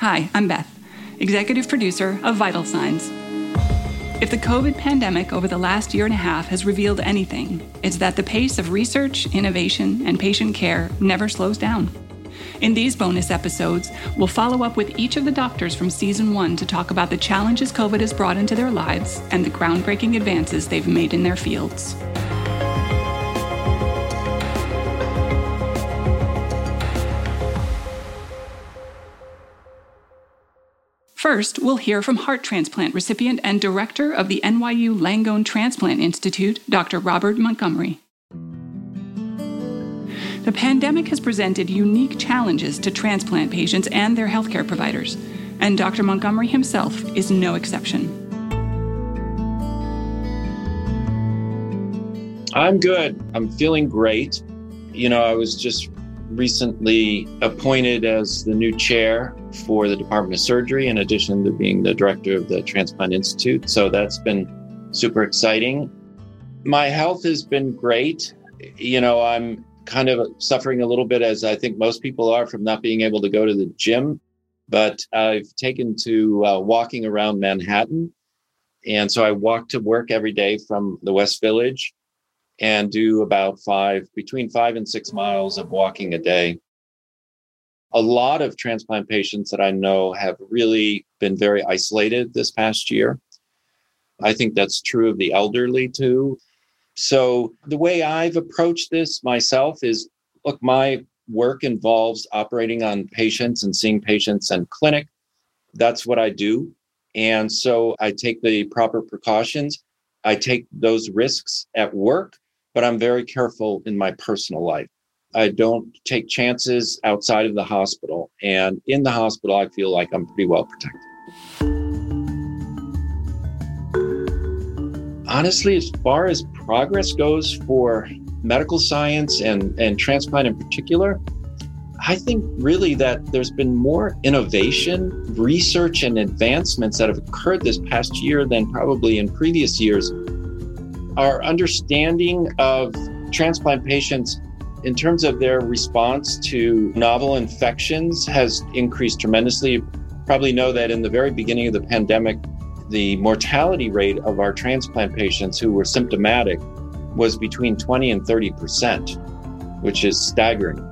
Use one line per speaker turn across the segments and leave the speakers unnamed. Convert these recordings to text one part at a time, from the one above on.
Hi, I'm Beth, executive producer of Vital Signs. If the COVID pandemic over the last year and a half has revealed anything, it's that the pace of research, innovation, and patient care never slows down. In these bonus episodes, we'll follow up with each of the doctors from season one to talk about the challenges COVID has brought into their lives and the groundbreaking advances they've made in their fields. First, we'll hear from heart transplant recipient and director of the NYU Langone Transplant Institute, Dr. Robert Montgomery. The pandemic has presented unique challenges to transplant patients and their healthcare providers, and Dr. Montgomery himself is no exception.
I'm good. I'm feeling great. You know, I was just recently appointed as the new chair for the Department of Surgery, in addition to being the director of the Transplant Institute. So that's been super exciting. My health has been great. You know, I'm kind of suffering a little bit, as I think most people are, from not being able to go to the gym. But I've taken to uh, walking around Manhattan. And so I walk to work every day from the West Village and do about five, between five and six miles of walking a day. A lot of transplant patients that I know have really been very isolated this past year. I think that's true of the elderly too. So, the way I've approached this myself is look, my work involves operating on patients and seeing patients in clinic. That's what I do. And so I take the proper precautions. I take those risks at work but I'm very careful in my personal life. I don't take chances outside of the hospital. And in the hospital, I feel like I'm pretty well protected. Honestly, as far as progress goes for medical science and, and transplant in particular, I think really that there's been more innovation, research, and advancements that have occurred this past year than probably in previous years our understanding of transplant patients in terms of their response to novel infections has increased tremendously. You probably know that in the very beginning of the pandemic, the mortality rate of our transplant patients who were symptomatic was between 20 and 30 percent, which is staggering.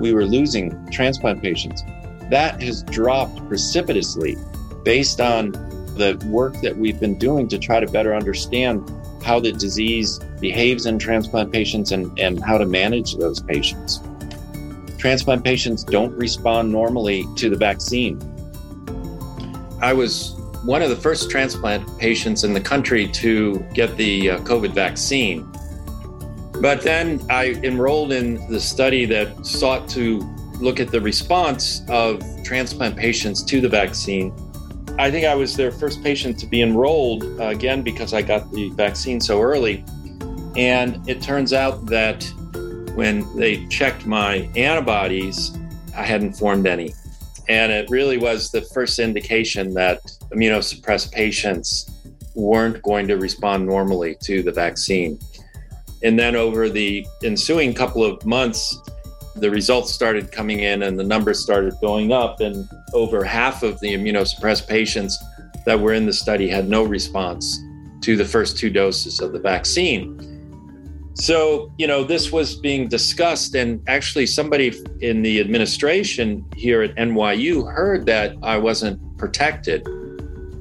We were losing transplant patients. That has dropped precipitously based on the work that we've been doing to try to better understand how the disease behaves in transplant patients and, and how to manage those patients. Transplant patients don't respond normally to the vaccine. I was one of the first transplant patients in the country to get the uh, COVID vaccine. But then I enrolled in the study that sought to look at the response of transplant patients to the vaccine I think I was their first patient to be enrolled uh, again because I got the vaccine so early. And it turns out that when they checked my antibodies, I hadn't formed any. And it really was the first indication that immunosuppressed patients weren't going to respond normally to the vaccine. And then over the ensuing couple of months, the results started coming in and the numbers started going up. And over half of the immunosuppressed patients that were in the study had no response to the first two doses of the vaccine. So, you know, this was being discussed, and actually, somebody in the administration here at NYU heard that I wasn't protected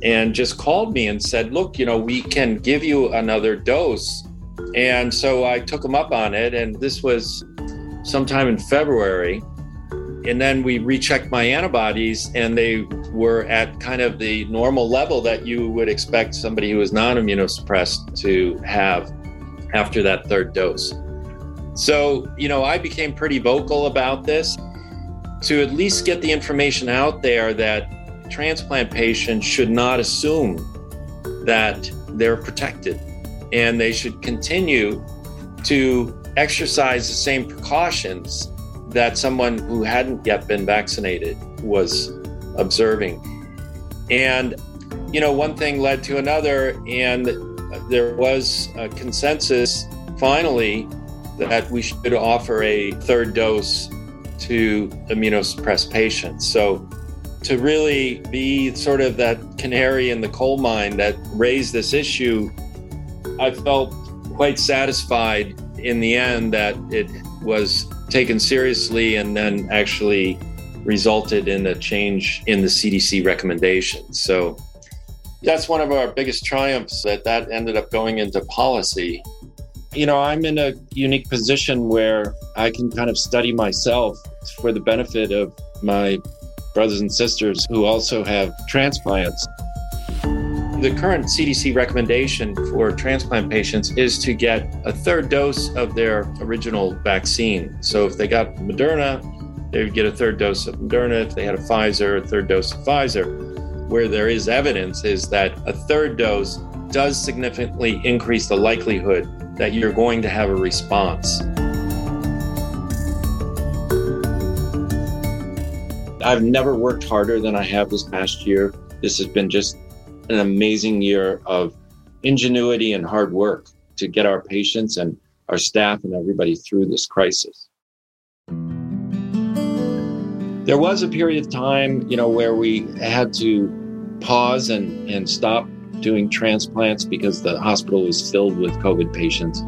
and just called me and said, Look, you know, we can give you another dose. And so I took them up on it, and this was sometime in February. And then we rechecked my antibodies, and they were at kind of the normal level that you would expect somebody who is non immunosuppressed to have after that third dose. So, you know, I became pretty vocal about this to at least get the information out there that transplant patients should not assume that they're protected and they should continue to exercise the same precautions that someone who hadn't yet been vaccinated was observing. And, you know, one thing led to another, and there was a consensus finally that we should offer a third dose to immunosuppressed patients. So to really be sort of that canary in the coal mine that raised this issue, I felt quite satisfied in the end that it was taken seriously and then actually resulted in a change in the CDC recommendations. So that's one of our biggest triumphs that that ended up going into policy. You know, I'm in a unique position where I can kind of study myself for the benefit of my brothers and sisters who also have transplants. The current CDC recommendation for transplant patients is to get a third dose of their original vaccine. So if they got Moderna, they would get a third dose of Moderna. If they had a Pfizer, a third dose of Pfizer. Where there is evidence is that a third dose does significantly increase the likelihood that you're going to have a response. I've never worked harder than I have this past year. This has been just an amazing year of ingenuity and hard work to get our patients and our staff and everybody through this crisis. There was a period of time, you know, where we had to pause and, and stop doing transplants because the hospital was filled with COVID patients.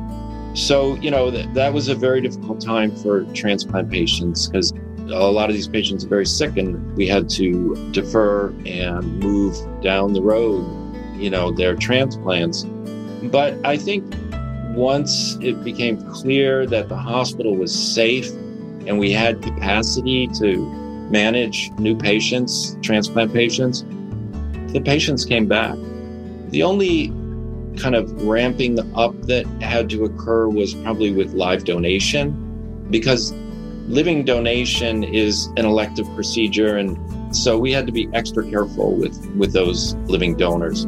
So, you know, that, that was a very difficult time for transplant patients because a lot of these patients are very sick and we had to defer and move down the road, you know, their transplants. But I think once it became clear that the hospital was safe and we had capacity to manage new patients, transplant patients, the patients came back. The only kind of ramping up that had to occur was probably with live donation because living donation is an elective procedure and so we had to be extra careful with with those living donors.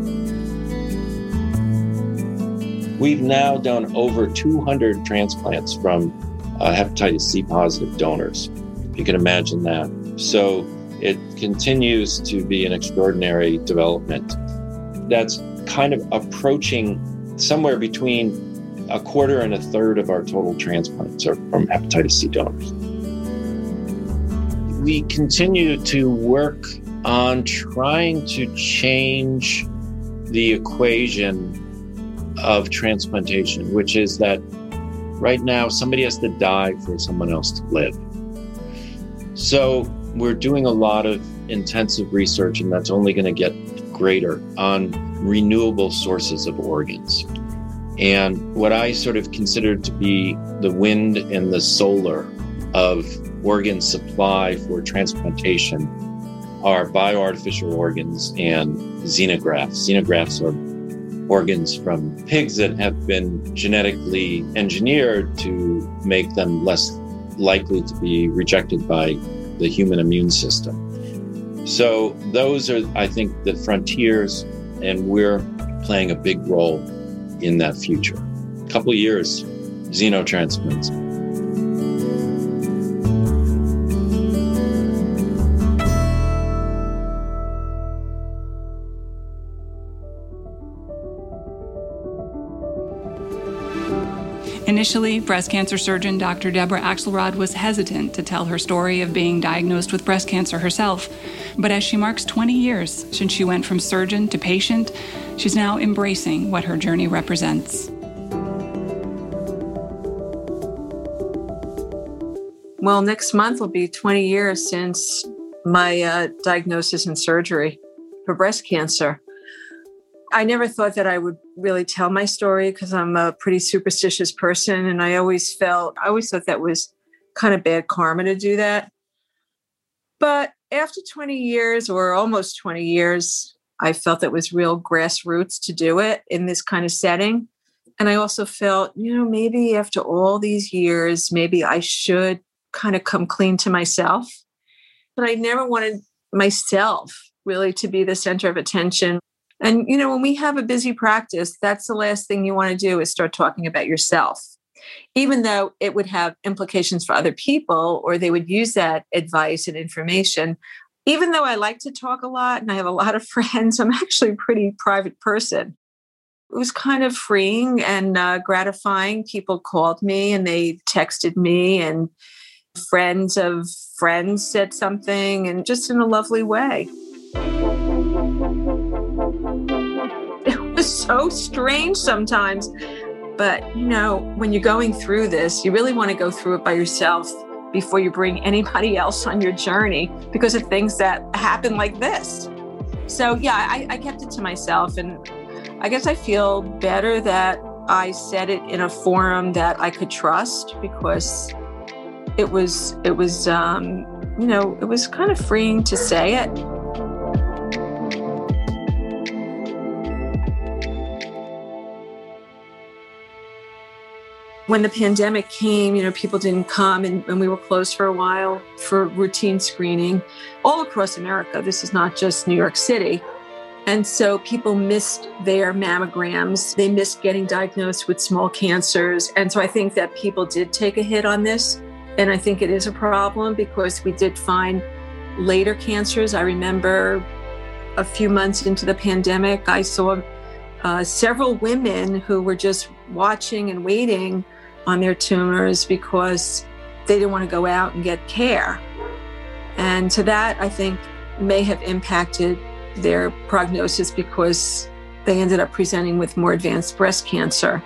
We've now done over 200 transplants from uh, hepatitis c positive donors. You can imagine that so it continues to be an extraordinary development that's kind of approaching somewhere between a quarter and a third of our total transplants are from hepatitis C donors we continue to work on trying to change the equation of transplantation, which is that right now somebody has to die for someone else to live. So we're doing a lot of intensive research, and that's only going to get greater on renewable sources of organs. And what I sort of consider to be the wind and the solar of organ supply for transplantation are bioartificial organs and xenografts. Xenografts are organs from pigs that have been genetically engineered to make them less likely to be rejected by the human immune system. So, those are, I think, the frontiers, and we're playing a big role in that future. A couple years, xenotransplants.
Initially, breast cancer surgeon Dr. Deborah Axelrod was hesitant to tell her story of being diagnosed with breast cancer herself. But as she marks 20 years since she went from surgeon to patient, she's now embracing what her journey represents.
Well, next month will be 20 years since my uh, diagnosis and surgery for breast cancer. I never thought that I would really tell my story because I'm a pretty superstitious person. And I always felt, I always thought that was kind of bad karma to do that. But after 20 years or almost 20 years, I felt it was real grassroots to do it in this kind of setting. And I also felt, you know, maybe after all these years, maybe I should kind of come clean to myself. But I never wanted myself really to be the center of attention. And, you know, when we have a busy practice, that's the last thing you want to do is start talking about yourself, even though it would have implications for other people or they would use that advice and information. Even though I like to talk a lot and I have a lot of friends, I'm actually a pretty private person. It was kind of freeing and uh, gratifying. People called me and they texted me and Friends of friends said something, and just in a lovely way. So strange sometimes. But, you know, when you're going through this, you really want to go through it by yourself before you bring anybody else on your journey because of things that happen like this. So, yeah, I, I kept it to myself. And I guess I feel better that I said it in a forum that I could trust because it was, it was, um, you know, it was kind of freeing to say it. When the pandemic came, you know, people didn't come and, and, we were closed for a while for routine screening all across America. This is not just New York City. And so people missed their mammograms. They missed getting diagnosed with small cancers. And so I think that people did take a hit on this. And I think it is a problem because we did find later cancers. I remember a few months into the pandemic, I saw uh, several women who were just watching and waiting on their tumors because they didn't want to go out and get care. And to that, I think may have impacted their prognosis because they ended up presenting with more advanced breast cancer.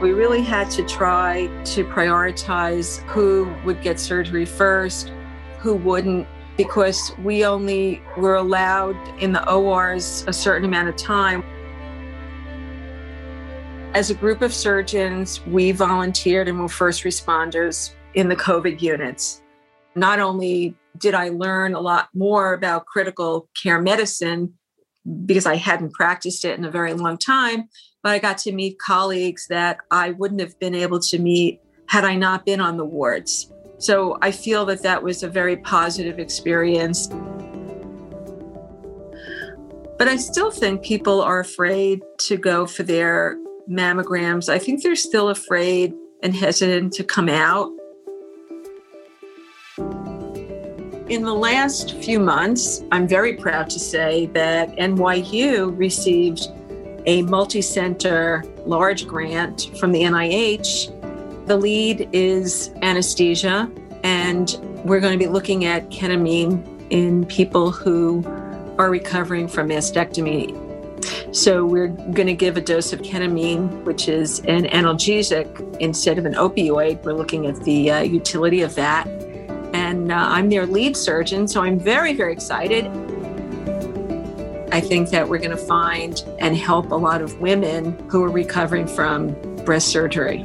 We really had to try to prioritize who would get surgery first, who wouldn't, because we only were allowed in the ORs a certain amount of time. As a group of surgeons, we volunteered and were first responders in the COVID units. Not only did I learn a lot more about critical care medicine because I hadn't practiced it in a very long time, but I got to meet colleagues that I wouldn't have been able to meet had I not been on the wards. So I feel that that was a very positive experience. But I still think people are afraid to go for their mammograms. I think they're still afraid and hesitant to come out. In the last few months, I'm very proud to say that NYU received a multi center large grant from the NIH. The lead is anesthesia, and we're going to be looking at ketamine in people who are recovering from mastectomy so we're going to give a dose of ketamine, which is an analgesic instead of an opioid. We're looking at the uh, utility of that. And uh, I'm their lead surgeon, so I'm very, very excited. I think that we're going to find and help a lot of women who are recovering from breast surgery.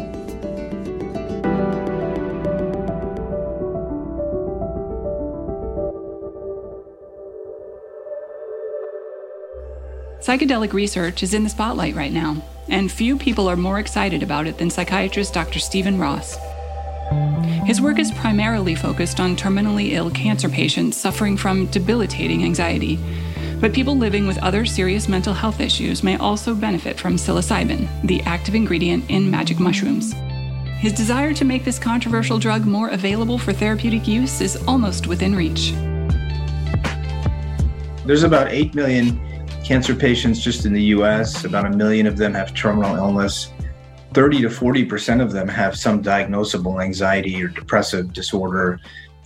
Psychedelic research is in the spotlight right now, and few people are more excited about it than psychiatrist Dr. Stephen Ross. His work is primarily focused on terminally ill cancer patients suffering from debilitating anxiety, but people living with other serious mental health issues may also benefit from psilocybin, the active ingredient in magic mushrooms. His desire to make this controversial drug more available for therapeutic use is almost within reach.
There's about 8 million cancer patients just in the US, about a million of them have terminal illness. 30 to 40% of them have some diagnosable anxiety or depressive disorder.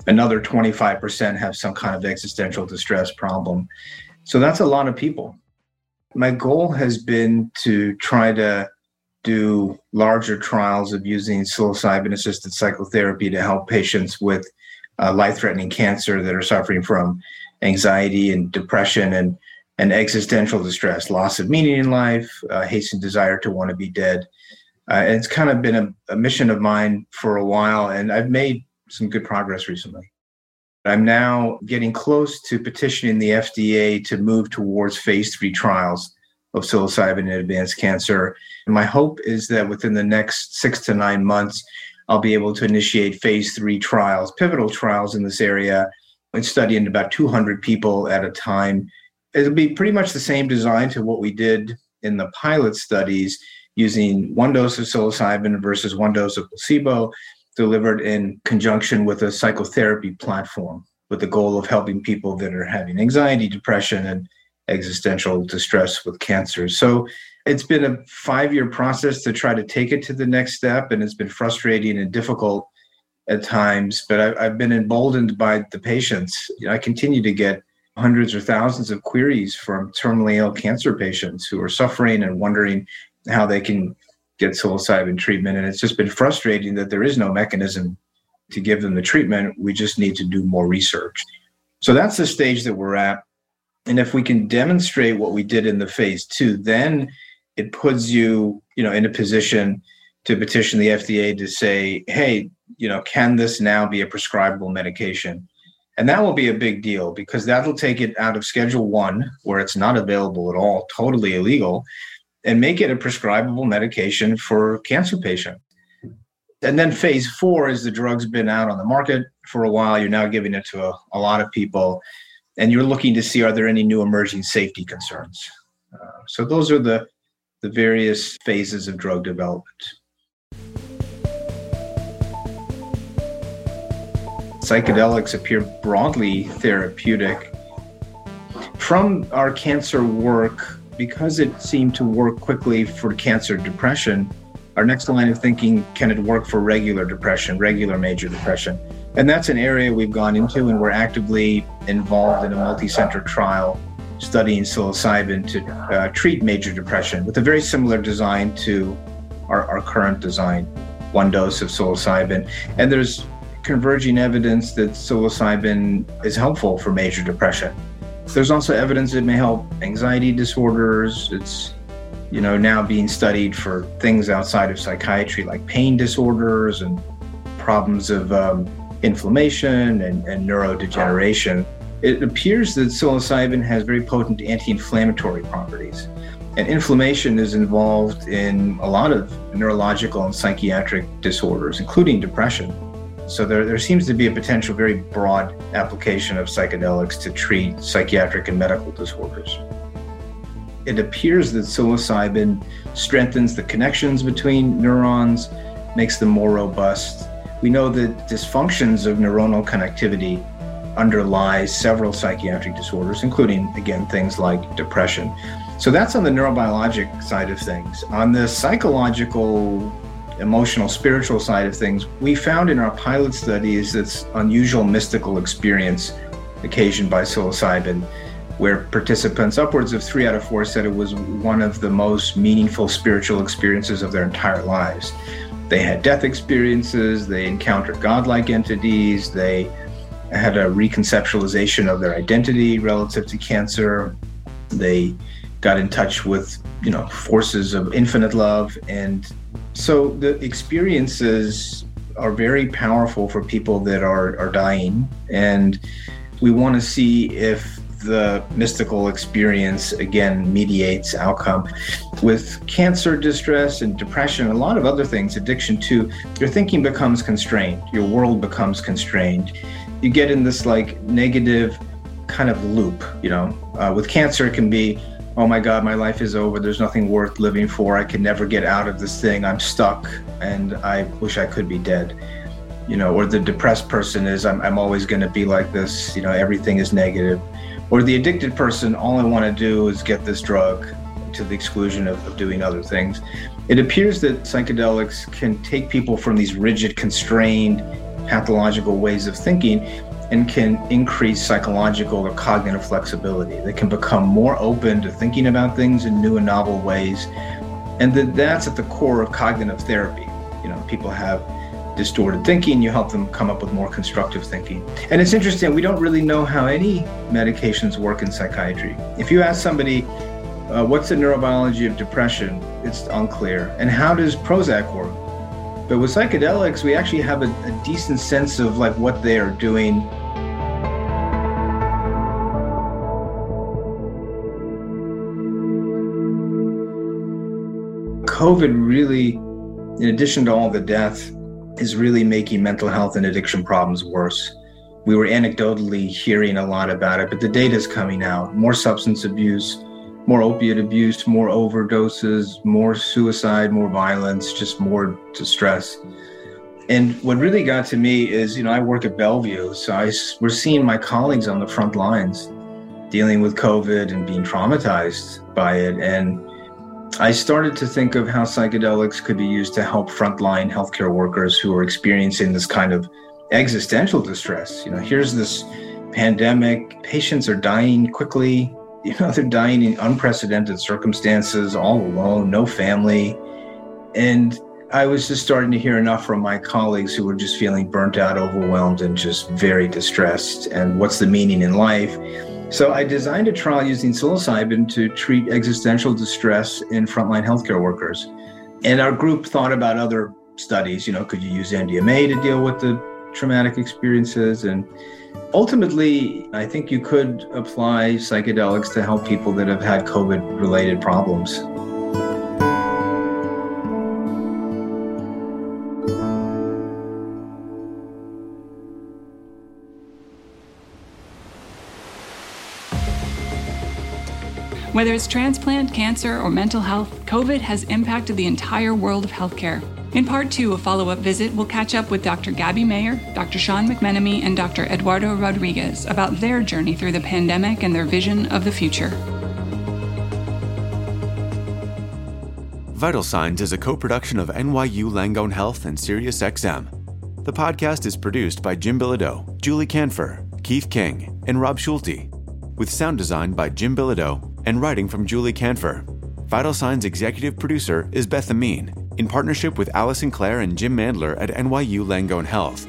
Another 25% have some kind of existential distress problem. So that's a lot of people. My goal has been to try to do larger trials of using psilocybin assisted psychotherapy to help patients with uh, life threatening cancer that are suffering from anxiety and depression and and existential distress, loss of meaning in life, uh, hastened desire to want to be dead. Uh, it's kind of been a, a, mission of mine for a while, and I've made some good progress recently. I'm now getting close to petitioning the FDA to move towards phase three trials of psilocybin in advanced cancer. And my hope is that within the next six to nine months, I'll be able to initiate phase three trials, pivotal trials in this area, and study in about 200 people at a time it'll be pretty much the same design to what we did in the pilot studies using one dose of psilocybin versus one dose of placebo delivered in conjunction with a psychotherapy platform with the goal of helping people that are having anxiety, depression, and existential distress with cancer. So it's been a five year process to try to take it to the next step, and it's been frustrating and difficult at times, but I, have been emboldened by the patients. I continue to get hundreds or thousands of queries from terminally ill cancer patients who are suffering and wondering how they can get psilocybin treatment. And it's just been frustrating that there is no mechanism to give them the treatment. We just need to do more research. So that's the stage that we're at. And if we can demonstrate what we did in the phase two, then it puts you, you know, in a position to petition the FDA to say, hey, you know, can this now be a prescribable medication? And that will be a big deal because that'll take it out of Schedule One, where it's not available at all, totally illegal, and make it a prescribable medication for cancer patients. And then phase four is the drug's been out on the market for a while. You're now giving it to a, a lot of people, and you're looking to see are there any new emerging safety concerns. Uh, so those are the the various phases of drug development. Psychedelics appear broadly therapeutic. From our cancer work, because it seemed to work quickly for cancer depression, our next line of thinking can it work for regular depression, regular major depression? And that's an area we've gone into, and we're actively involved in a multi center trial studying psilocybin to uh, treat major depression with a very similar design to our, our current design one dose of psilocybin. And there's converging evidence that psilocybin is helpful for major depression. There's also evidence it may help anxiety disorders. It's you know now being studied for things outside of psychiatry like pain disorders and problems of um, inflammation and, and neurodegeneration it appears that psilocybin has very potent anti-inflammatory properties. And inflammation is involved in a lot of neurological and psychiatric disorders, including depression. So there, there seems to be a potential very broad application of psychedelics to treat psychiatric and medical disorders. It appears that psilocybin strengthens the connections between neurons, makes them more robust. We know that dysfunctions of neuronal connectivity underlies several psychiatric disorders, including, again, things like depression. So that's on the neurobiologic side of things. On the psychological, emotional, spiritual side of things, we found in our pilot studies this unusual mystical experience occasioned by psilocybin, where participants, upwards of three out of four, said it was one of the most meaningful spiritual experiences of their entire lives. They had death experiences, they encountered godlike entities, they had a reconceptualization of their identity relative to cancer. They got in touch with, you know, forces of infinite love. And so the experiences are very powerful for people that are, are dying. And we want to see if the mystical experience again mediates outcome. With cancer distress and depression a lot of other things addiction too your thinking becomes constrained. Your world becomes constrained. You get in this like negative kind of loop you know? Uh, with cancer it can be oh my god my life is over. There's nothing worth living for. I can never get out of this thing. I'm stuck and i wish i could be dead. You know or the depressed person is i'm, I'm always going to be like this. You know everything is negative. Or the addicted person all i want to do is get this drug to the exclusion of, of doing other things. It appears that psychedelics can take people from these rigid constrained pathological ways of thinking and can increase psychological or cognitive flexibility. They can become more open to thinking about things in new and novel ways. And that that's at the core of cognitive therapy. You know, people have distorted thinking, you help them come up with more constructive thinking. And it's interesting, we don't really know how any medications work in psychiatry. If you ask somebody, uh, what's the neurobiology of depression? It's unclear. And how does Prozac work? But with psychedelics, we actually have a, a decent sense of like what they are doing COVID really, in addition to all the death, is really making mental health and addiction problems worse. We were anecdotally hearing a lot about it, but the data is coming out. More substance abuse, more opiate abuse, more overdoses, more suicide, more violence, just more distress. And what really got to me is, you know, I work at Bellevue, so I, we're seeing my colleagues on the front lines dealing with COVID and being traumatized by it. And I started to think of how psychedelics could be used to help frontline healthcare workers who are experiencing this kind of existential distress. You know, here's this pandemic, patients are dying quickly. You know, they're dying in unprecedented circumstances, all alone, no family. And I was just starting to hear enough from my colleagues who were just feeling burnt out, overwhelmed, and just very distressed. And what's the meaning in life? So I designed a trial using psilocybin to treat existential distress in frontline healthcare workers. And our group thought about other studies. You know, could you use MDMA to deal with the traumatic experiences? And ultimately, I think you could apply psychedelics to help people that have had COVID related problems.
Whether it's transplant, cancer, or mental health, COVID has impacted the entire world of healthcare. In part two, a follow up visit, we'll catch up with Dr. Gabby Mayer, Dr. Sean McMenemy, and Dr. Eduardo Rodriguez about their journey through the pandemic and their vision of the future.
Vital Signs is a co production of NYU Langone Health and SiriusXM. The podcast is produced by Jim Bilodeau, Julie Canfer, Keith King, and Rob Schulte, with sound design by Jim Bilodeau and writing from Julie Canfer. Vital Signs executive producer is Beth Amin, in partnership with Allison Clare and Jim Mandler at NYU Langone Health.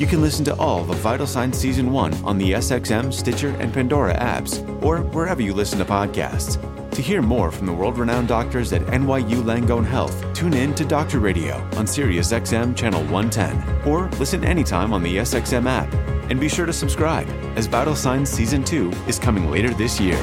You can listen to all of Vital Signs Season 1 on the SXM, Stitcher, and Pandora apps, or wherever you listen to podcasts. To hear more from the world renowned doctors at NYU Langone Health, tune in to Doctor Radio on SiriusXM Channel 110, or listen anytime on the SXM app. And be sure to subscribe, as Vital Signs Season 2 is coming later this year.